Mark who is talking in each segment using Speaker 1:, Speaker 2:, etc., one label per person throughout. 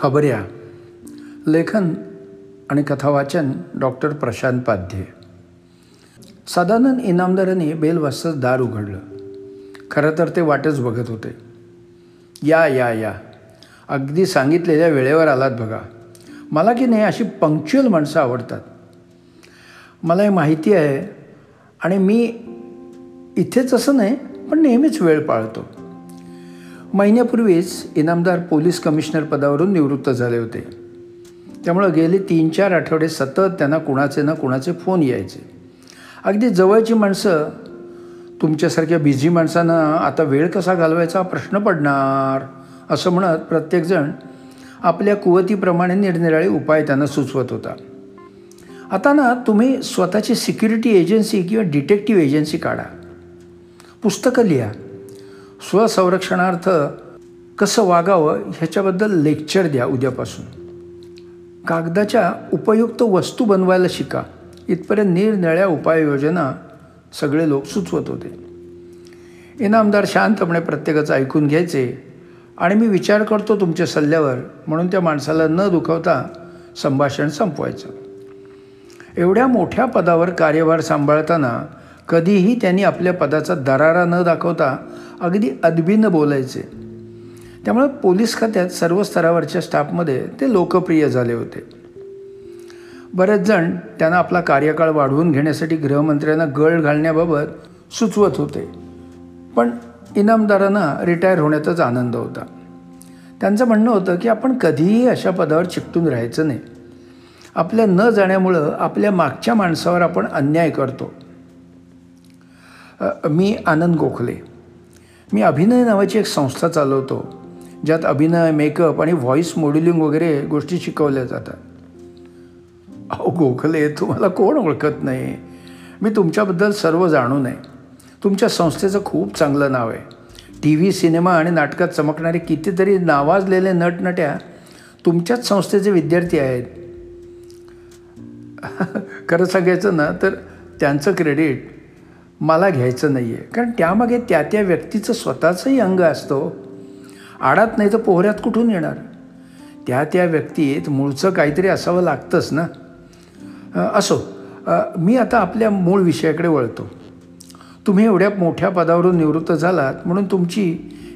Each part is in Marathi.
Speaker 1: खबऱ्या. लेखन आणि कथावाचन डॉक्टर प्रशांत पाध्ये. सदानंद इनामदाराने बेल वाजताच दार उघडलं. खरं तर ते वाटच बघत होते. या या या. अगदी सांगितलेल्या वेळेवर आलात बघा. मला की नाही अशी पंक्च्युअल माणसं आवडतात. मला हे माहिती आहे आणि मी इथेच असं नाही पण नेहमीच वेळ पाळतो. महिन्यापूर्वीच इनामदार पोलीस कमिशनर पदावरून निवृत्त झाले होते. त्यामुळं गेले तीन चार आठवडे सतत त्यांना कुणाचे ना कुणाचे फोन यायचे. अगदी जवळची माणसं तुमच्यासारख्या बिझी माणसांना आता वेळ कसा घालवायचा प्रश्न पडणार? असं म्हणत प्रत्येकजण आपल्या कुवतीप्रमाणे निरनिराळे उपाय त्यांना सुचवत होता. आता ना तुम्ही स्वतःची सिक्युरिटी एजन्सी किंवा डिटेक्टिव्ह एजन्सी काढा. पुस्तकं लिहा. स्वसंरक्षणार्थ कसं वागावं ह्याच्याबद्दल लेक्चर द्या उद्यापासून. कागदाच्या उपयुक्त वस्तू बनवायला शिका. इथपर्यंत निरनिळ्या उपाययोजना सगळे लोक सुचवत होते. इनामदार शांतपणे प्रत्येकाचं ऐकून घ्यायचे. आणि मी विचार करतो तुमच्या सल्ल्यावर म्हणून त्या माणसाला न दुखवता संभाषण संपवायचं. एवढ्या मोठ्या पदावर कार्यभार सांभाळताना कधीही त्यांनी आपल्या पदाचा दरारा न दाखवता अगदी अदबीनं बोलायचे. त्यामुळे पोलीस खात्यात सर्व स्तरावरच्या स्टाफमध्ये ते लोकप्रिय झाले होते. बरेच जण त्यांना आपला कार्यकाळ वाढवून घेण्यासाठी गृहमंत्र्यांना गळ घालण्याबाबत सुचवत होते. पण इनामदारांना रिटायर होण्याचाच आनंद होता. त्यांचं म्हणणं होतं की आपण कधीही अशा पदावर चिकटून राहायचं नाही. आपल्या न जाण्यामुळं आपल्या मागच्या माणसावर आपण अन्याय करतो. मी आनंद गोखले. मी अभिनय नावाची एक संस्था चालवतो ज्यात अभिनय मेकअप आणि व्हॉईस मॉड्युलिंग वगैरे गोष्टी शिकवल्या जातात. अहो गोखले तुम्हाला कोण ओळखत नाही? मी तुमच्याबद्दल सर्व जाणून आहे तुमच्या संस्थेचं खूप चांगलं नाव आहे. टी व्ही सिनेमा आणि नाटकात चमकणारे कितीतरी नावाजलेले नटनट्या तुमच्याच संस्थेचे विद्यार्थी आहेत. खरं सांगायचं ना तर त्यांचं क्रेडिट मला घ्यायचं नाही आहे कारण त्यामागे त्या त्या व्यक्तीचं स्वतःचंही अंग असतो. आडात नाही तर पोहऱ्यात कुठून येणार? त्या त्या व्यक्तीत मूळचं काहीतरी असावं लागतंच ना? असो मी आता आपल्या मूळ विषयाकडे वळतो. तुम्ही एवढ्या मोठ्या पदावरून निवृत्त झालात म्हणून तुमची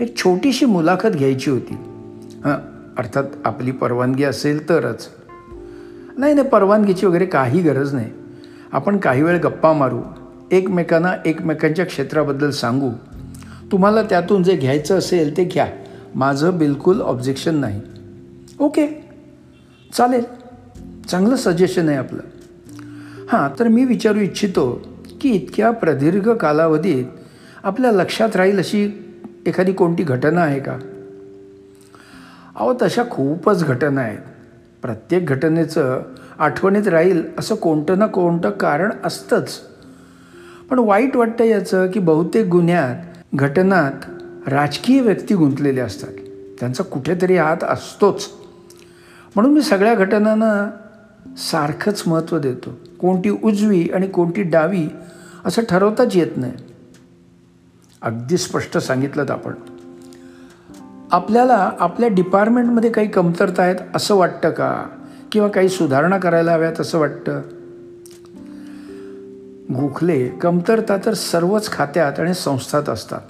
Speaker 1: एक छोटीशी मुलाखत घ्यायची होती. हां अर्थात आपली परवानगी असेल तरच. नाही नाही परवानगीची वगैरे काही गरज नाही. आपण काही वेळ गप्पा मारू. एकमेकांना एकमेकांच्या क्षेत्राबद्दल सांगू. तुम्हाला त्यातून जे घ्यायचं असेल ते घ्या. माझं बिलकुल ऑब्जेक्शन नाही. ओके चालेल. चांगलं सजेशन आहे आपलं. हां तर मी विचारू इच्छितो की इतक्या प्रदीर्घ कालावधीत आपल्या लक्षात राहील अशी एखादी कोणती घटना आहे का? अहो तशा खूपच घटना आहेत. प्रत्येक घटनेचं आठवणीत राहील असं कोणतं ना कोणतं कारण असतंच. पण वाईट वाटतं याचं की बहुतेक गुन्ह्यात घटनात राजकीय व्यक्ती गुंतलेल्या असतात. त्यांचा कुठेतरी हात असतोच. म्हणून मी सगळ्या घटनांना सारखंच महत्त्व देतो. कोणती उजवी आणि कोणती डावी असं ठरवताच येत नाही. अगदी स्पष्ट सांगितलं आपण. आपल्याला आपल्या डिपार्टमेंटमध्ये काही कमतरता आहेत असं वाटतं का? किंवा काही सुधारणा करायला हव्यात असं वाटतं? गोखले कमतरता तर सर्वच खात्यात आणि संस्थात असतात.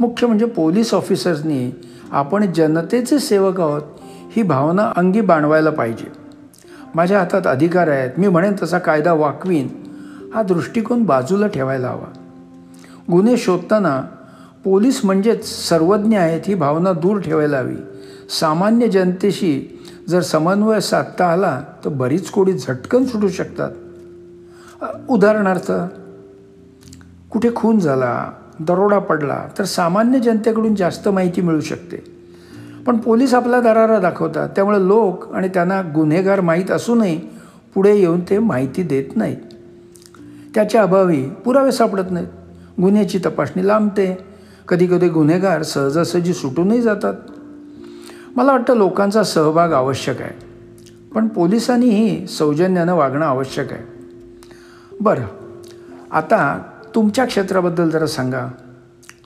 Speaker 1: मुख्य म्हणजे पोलीस ऑफिसर्सनी आपण जनतेचे सेवक आहोत ही भावना अंगी बाणवायला पाहिजे. माझ्या हातात अधिकार आहेत मी म्हणेन तसा कायदा वाकवीन हा दृष्टिकोन बाजूला ठेवायला हवा. गुन्हे शोधताना पोलीस म्हणजेच सर्वज्ञ आहेत ही भावना दूर ठेवायला हवी. सामान्य जनतेशी जर समन्वय साधता आला तर बरीच कोडी झटकन सुटू शकतात. उदाहरणार्थ कुठे खून झाला दरोडा पडला तर सामान्य जनतेकडून जास्त माहिती मिळू शकते. पण पोलीस आपला दरारा दाखवतात. त्यामुळे लोक आणि त्यांना गुन्हेगार माहीत असूनही पुढे येऊन ते माहिती देत नाहीत. त्याच्या अभावी पुरावे सापडत नाहीत. गुन्ह्याची तपासणी लांबते. कधी कधी गुन्हेगार सहजासहजी सुटूनही जातात. मला वाटतं लोकांचा सहभाग आवश्यक आहे. पण पोलिसांनीही सौजन्यानं वागणं आवश्यक आहे. बरं. आता तुमच्या क्षेत्राबद्दल जरा सांगा.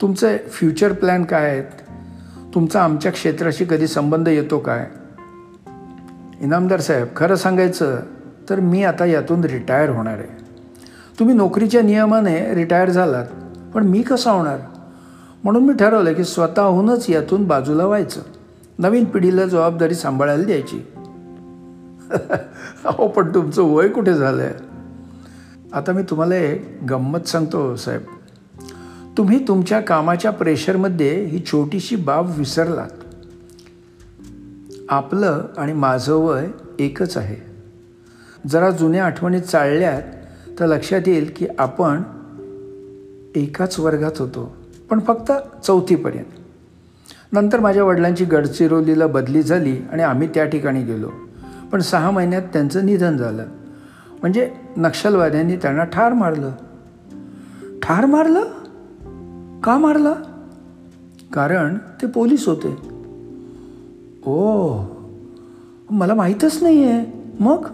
Speaker 1: तुमचे फ्युचर प्लॅन काय आहेत? तुमचा आमच्या क्षेत्राशी कधी संबंध येतो काय? इनामदार साहेब खरं सांगायचं तर मी आता यातून रिटायर होणार आहे. तुम्ही नोकरीच्या नियमाने रिटायर झालात पण मी कसा होणार? म्हणून मी ठरवलं की स्वतःहूनच यातून बाजूला व्हायचं. नवीन पिढीला जबाबदारी सांभाळायला द्यायची. अहो पण तुमचं वय कुठे झालं आहे आता मी तुम्हाला एक गंमत सांगतो साहेब. तुम्ही तुमच्या कामाच्या प्रेशरमध्ये ही छोटीशी बाब विसरलात. आपलं आणि माझं वय एकच आहे. जरा जुन्या आठवणी चालल्यात तर लक्षात येईल की आपण एकाच वर्गात होतो पण फक्त चौथीपर्यंत. नंतर माझ्या वडिलांची गडचिरोलीला बदली झाली आणि आम्ही त्या ठिकाणी गेलो. पण सहा महिन्यात त्यांचं निधन झालं. म्हणजे नक्षलवाद्यांनी त्यांना ठार मारलं. ठार मारलं? का मारलं? कारण ते पोलीस होते. ओ मला माहीतच नाही आहे मग?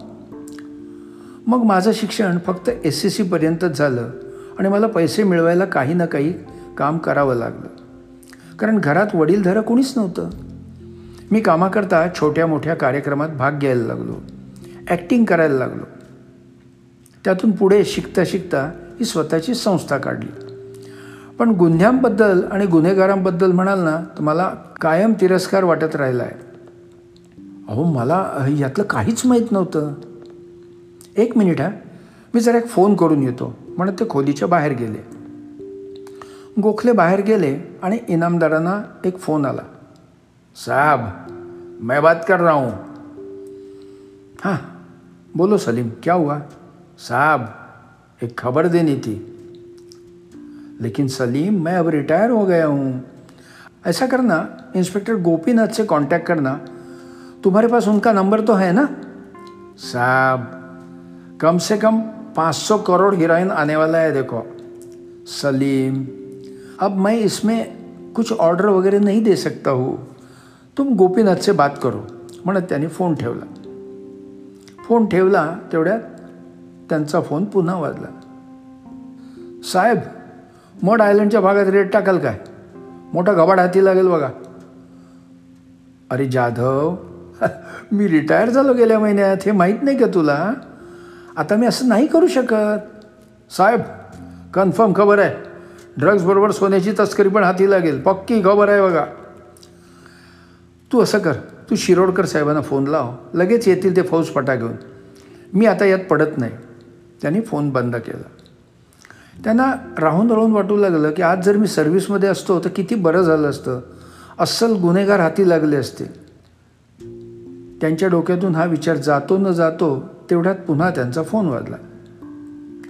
Speaker 1: मग माझं शिक्षण फक्त एस एस सीपर्यंतच झालं आणि मला पैसे मिळवायला काही ना काही काम करावं लागलं. कारण घरात वडीलधारं कोणीच नव्हतं. मी कामाकरता छोट्या मोठ्या कार्यक्रमात भाग घ्यायला लागलो. ॲक्टिंग करायला लागलो. त्यातून पुढे शिकता शिकता ही स्वतःची संस्था काढली. पण गुन्ह्यांबद्दल आणि गुन्हेगारांबद्दल म्हणाल ना तर मला कायम तिरस्कार वाटत राहिला आहे. अहो मला यातलं काहीच माहीत नव्हतं. एक मिनिट हा. मी जरा एक फोन करून येतो. म्हणत ते खोलीच्या बाहेर गेले. गोखले बाहेर गेले आणि इनामदारांना एक फोन आला. साहब मैं बात कर रहा हूँ. हाँ बोलो सलीम क्या हुआ? साहब, एक खबर देनी थी। लेकिन सलीम, मैं अब रिटायर हो गया हूँ। ऐसा करना, इंस्पेक्टर गोपीनाथ से कांटेक्ट करना। तुम्हारे पास उनका नंबर तो है ना? साहब, कम से कम 500 करोड़ हीरोइन आने वाला है, देखो। सलीम, अब मैं इसमें कुछ ऑर्डर वगैरह नहीं दे सकता हूँ। तुम गोपीनाथ से बात करो। म्हणत त्यांनी फ़ोन ठेवला। फ़ोन ठेवला तेवढ्यात त्यांचा फोन पुन्हा वाजला. साहेब मड आयलंडच्या भागात रेट टाकाल काय? मोठा घबाड हाती लागेल बघा. अरे जाधव मी रिटायर झालो गेल्या महिन्यात हे माहीत नाही का तुला? आता मी असं नाही करू शकत. साहेब कन्फर्म खबर आहे. ड्रग्सबरोबर सोन्याची तस्करी पण हाती लागेल. पक्की खबर आहे बघा. तू असं कर तू शिरोडकर साहेबांना फोन लाव. लगेच येतील ते फौज फटा घेऊन मी आता यात पडत नाही. त्यांनी फोन बंद केला. त्यांना राहून राहून वाटू लागलं की आज जर मी सर्व्हिसमध्ये असतो तर किती बरं झालं असतं. अस्सल गुन्हेगार हाती लागले असते. त्यांच्या डोक्यातून हा विचार जातो न जातो तेवढ्यात पुन्हा त्यांचा फोन वाजला.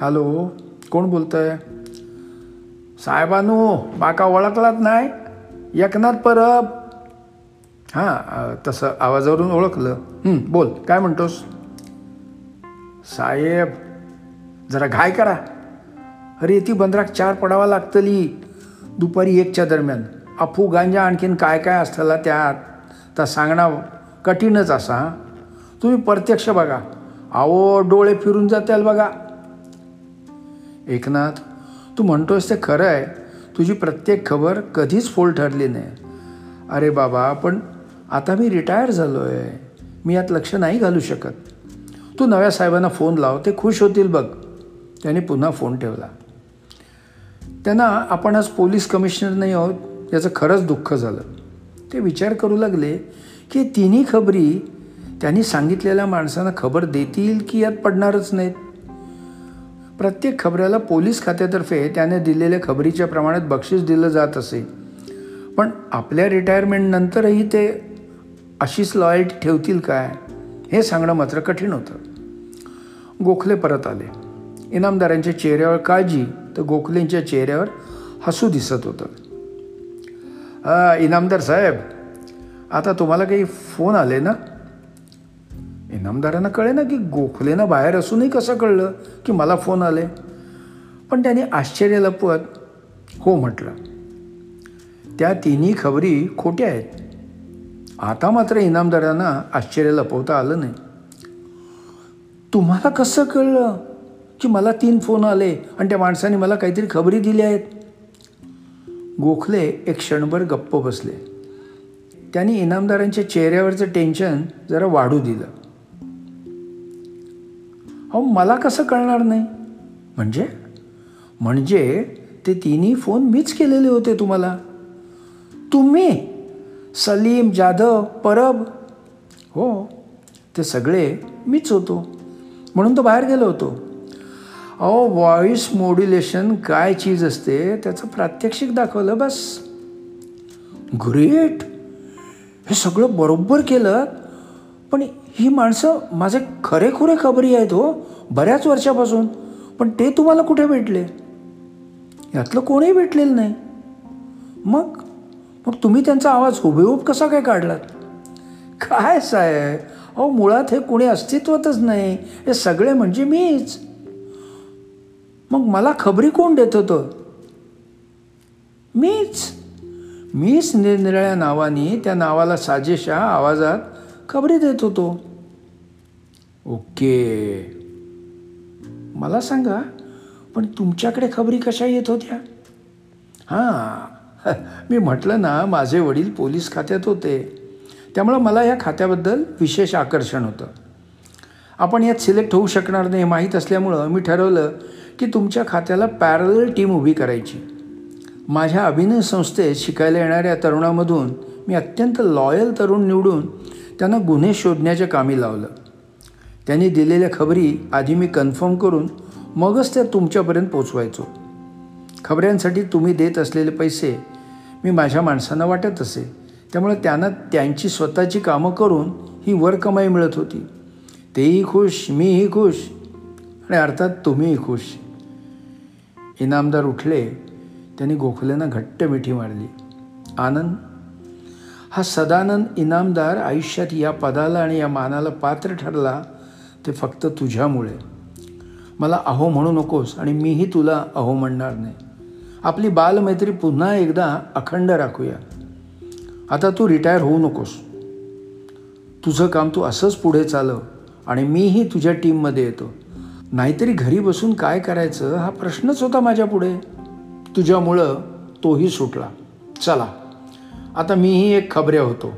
Speaker 1: हॅलो कोण बोलत आहे साहेबानू बाका ओळखलात नाही. एकनाथ परब. हां तसं आवाजावरून ओळखलं. बोल काय म्हणतोस? साहेब जरा घाय करा. अरे ती बंदराक चार पडावा लागतली. दुपारी एकच्या दरम्यान. अफू गांजा आणखीन काय काय असताला त्यात? तर सांगणं कठीणच असा तुम्ही प्रत्यक्ष बघा. आहो डोळे फिरून जातील बघा. एकनाथ तू म्हणतोस ते खरं आहे. तुझी प्रत्येक खबर कधीच फोल ठरली नाही. अरे बाबा पण आता मी रिटायर झालो आहे मी यात लक्ष नाही घालू शकत. तू नव्या साहेबांना फोन लाव ते खुश होतील बघ. त्यांनी पुन्हा फोन ठेवला. त्यांना आपण आज पोलीस कमिशनर नाही आहोत याचं खरंच दुःख झालं. ते विचार करू लागले की तिन्ही खबरी त्यांनी सांगितलेल्या माणसांना खबर देतील की यात पडणारच नाहीत. प्रत्येक खबऱ्याला पोलीस खात्यातर्फे त्याने दिलेल्या खबरीच्या प्रमाणात बक्षीस दिलं जात असे. पण आपल्या रिटायरमेंटनंतरही ते अशीच लॉयल्टी ठेवतील काय? हे सांगणं मात्र कठीण होतं. गोखले परत आले. इनामदारांच्या चेहऱ्यावर काळजी तर गोखलेंच्या चेहऱ्यावर हसू दिसत होतं. इनामदार साहेब आता तुम्हाला काही फोन आले ना? इनामदारांना कळे ना की गोखलेनं बाहेर असूनही कसं कळलं की मला फोन आले? पण त्याने आश्चर्य लपवत हो म्हटलं. त्या तिन्ही खबरी खोट्या आहेत. आता मात्र इनामदारांना आश्चर्य लपवता आलं नाही. तुम्हाला कसं कळलं? की मला तीन फोन आले आणि त्या माणसाने मला काहीतरी खबरी दिल्या आहेत. गोखले एक क्षणभर गप्प बसले. त्यांनी इनामदारांच्या चेहऱ्यावरचं टेन्शन जरा वाढू दिलं. अहो मला कसं कळणार नाही? म्हणजे? म्हणजे ते तिन्ही फोन मीच केलेले होते तुम्हाला? तुम्ही? सलीम जाधव परब? हो ते सगळे मीच होतो. म्हणून तो बाहेर गेलो होतो. अहो व्हॉइस मॉड्युलेशन काय चीज असते त्याचं प्रात्यक्षिक दाखवलं बस. ग्रेट हे सगळं बरोबर केलं पण ही माणसं माझे खरेखुरे खबरी आहेत हो बऱ्याच वर्षापासून पण ते तुम्हाला कुठे भेटले? यातलं कोणीही भेटलेलं नाही. मग मग तुम्ही त्यांचा आवाज हुबेहूब कसा काय काढलात? काय साहेब? अहो मुळात हे कोणी अस्तित्वातच नाही हे सगळे म्हणजे मीच. मग मला खबरी कोण देत होतं? मीच. मीच निरनिराळ्या नावाने त्या नावाला साजेशा आवाजात खबरी देत होतो. ओके. मला सांगा पण तुमच्याकडे खबरी कशा येत होत्या? हां मी म्हटलं ना माझे वडील पोलीस खात्यात होते. त्यामुळं मला या खात्याबद्दल विशेष आकर्षण होतं. आपण यात सिलेक्ट होऊ शकणार नाही हे माहीत असल्यामुळं मी ठरवलं की तुमच्या खात्याला पॅरल टीम उभी करायची. माझ्या अभिनय संस्थेत शिकायला येणाऱ्या तरुणामधून मी अत्यंत लॉयल तरुण निवडून त्यांना गुन्हे शोधण्याच्या कामी लावलं. त्यांनी दिलेल्या खबरी आधी मी कन्फर्म करून मगच त्या तुमच्यापर्यंत पोचवायचो. खबऱ्यांसाठी तुम्ही देत असलेले पैसे मी माझ्या माणसांना वाटत असे. त्यामुळे त्यांना त्यांची स्वतःची कामं करून ही वरकमाई मिळत होती. तेही खुश मीही खुश आणि अर्थात तुम्हीही खुश. इनामदार उठले त्यांनी गोखलेनं घट्ट मिठी मारली. आनंद हा सदानंद इनामदार आयुष्यात या पदाला आणि या मानाला पात्र ठरला ते फक्त तुझ्यामुळे. मला अहो म्हणू नकोस आणि मीही तुला अहो म्हणणार नाही. आपली बालमैत्री पुन्हा एकदा अखंड राखूया. आता तू रिटायर होऊ नकोस. तुझं काम तू असंच पुढे चालव आणि मीही तुझ्या टीममध्ये येतो. नाहीतरी घरी बसून काय करायचं हा प्रश्नच होता माझ्या पुढे. तुझ्यामुळं तोही सुटला. चला आता मीही एक खबऱ्या होतो.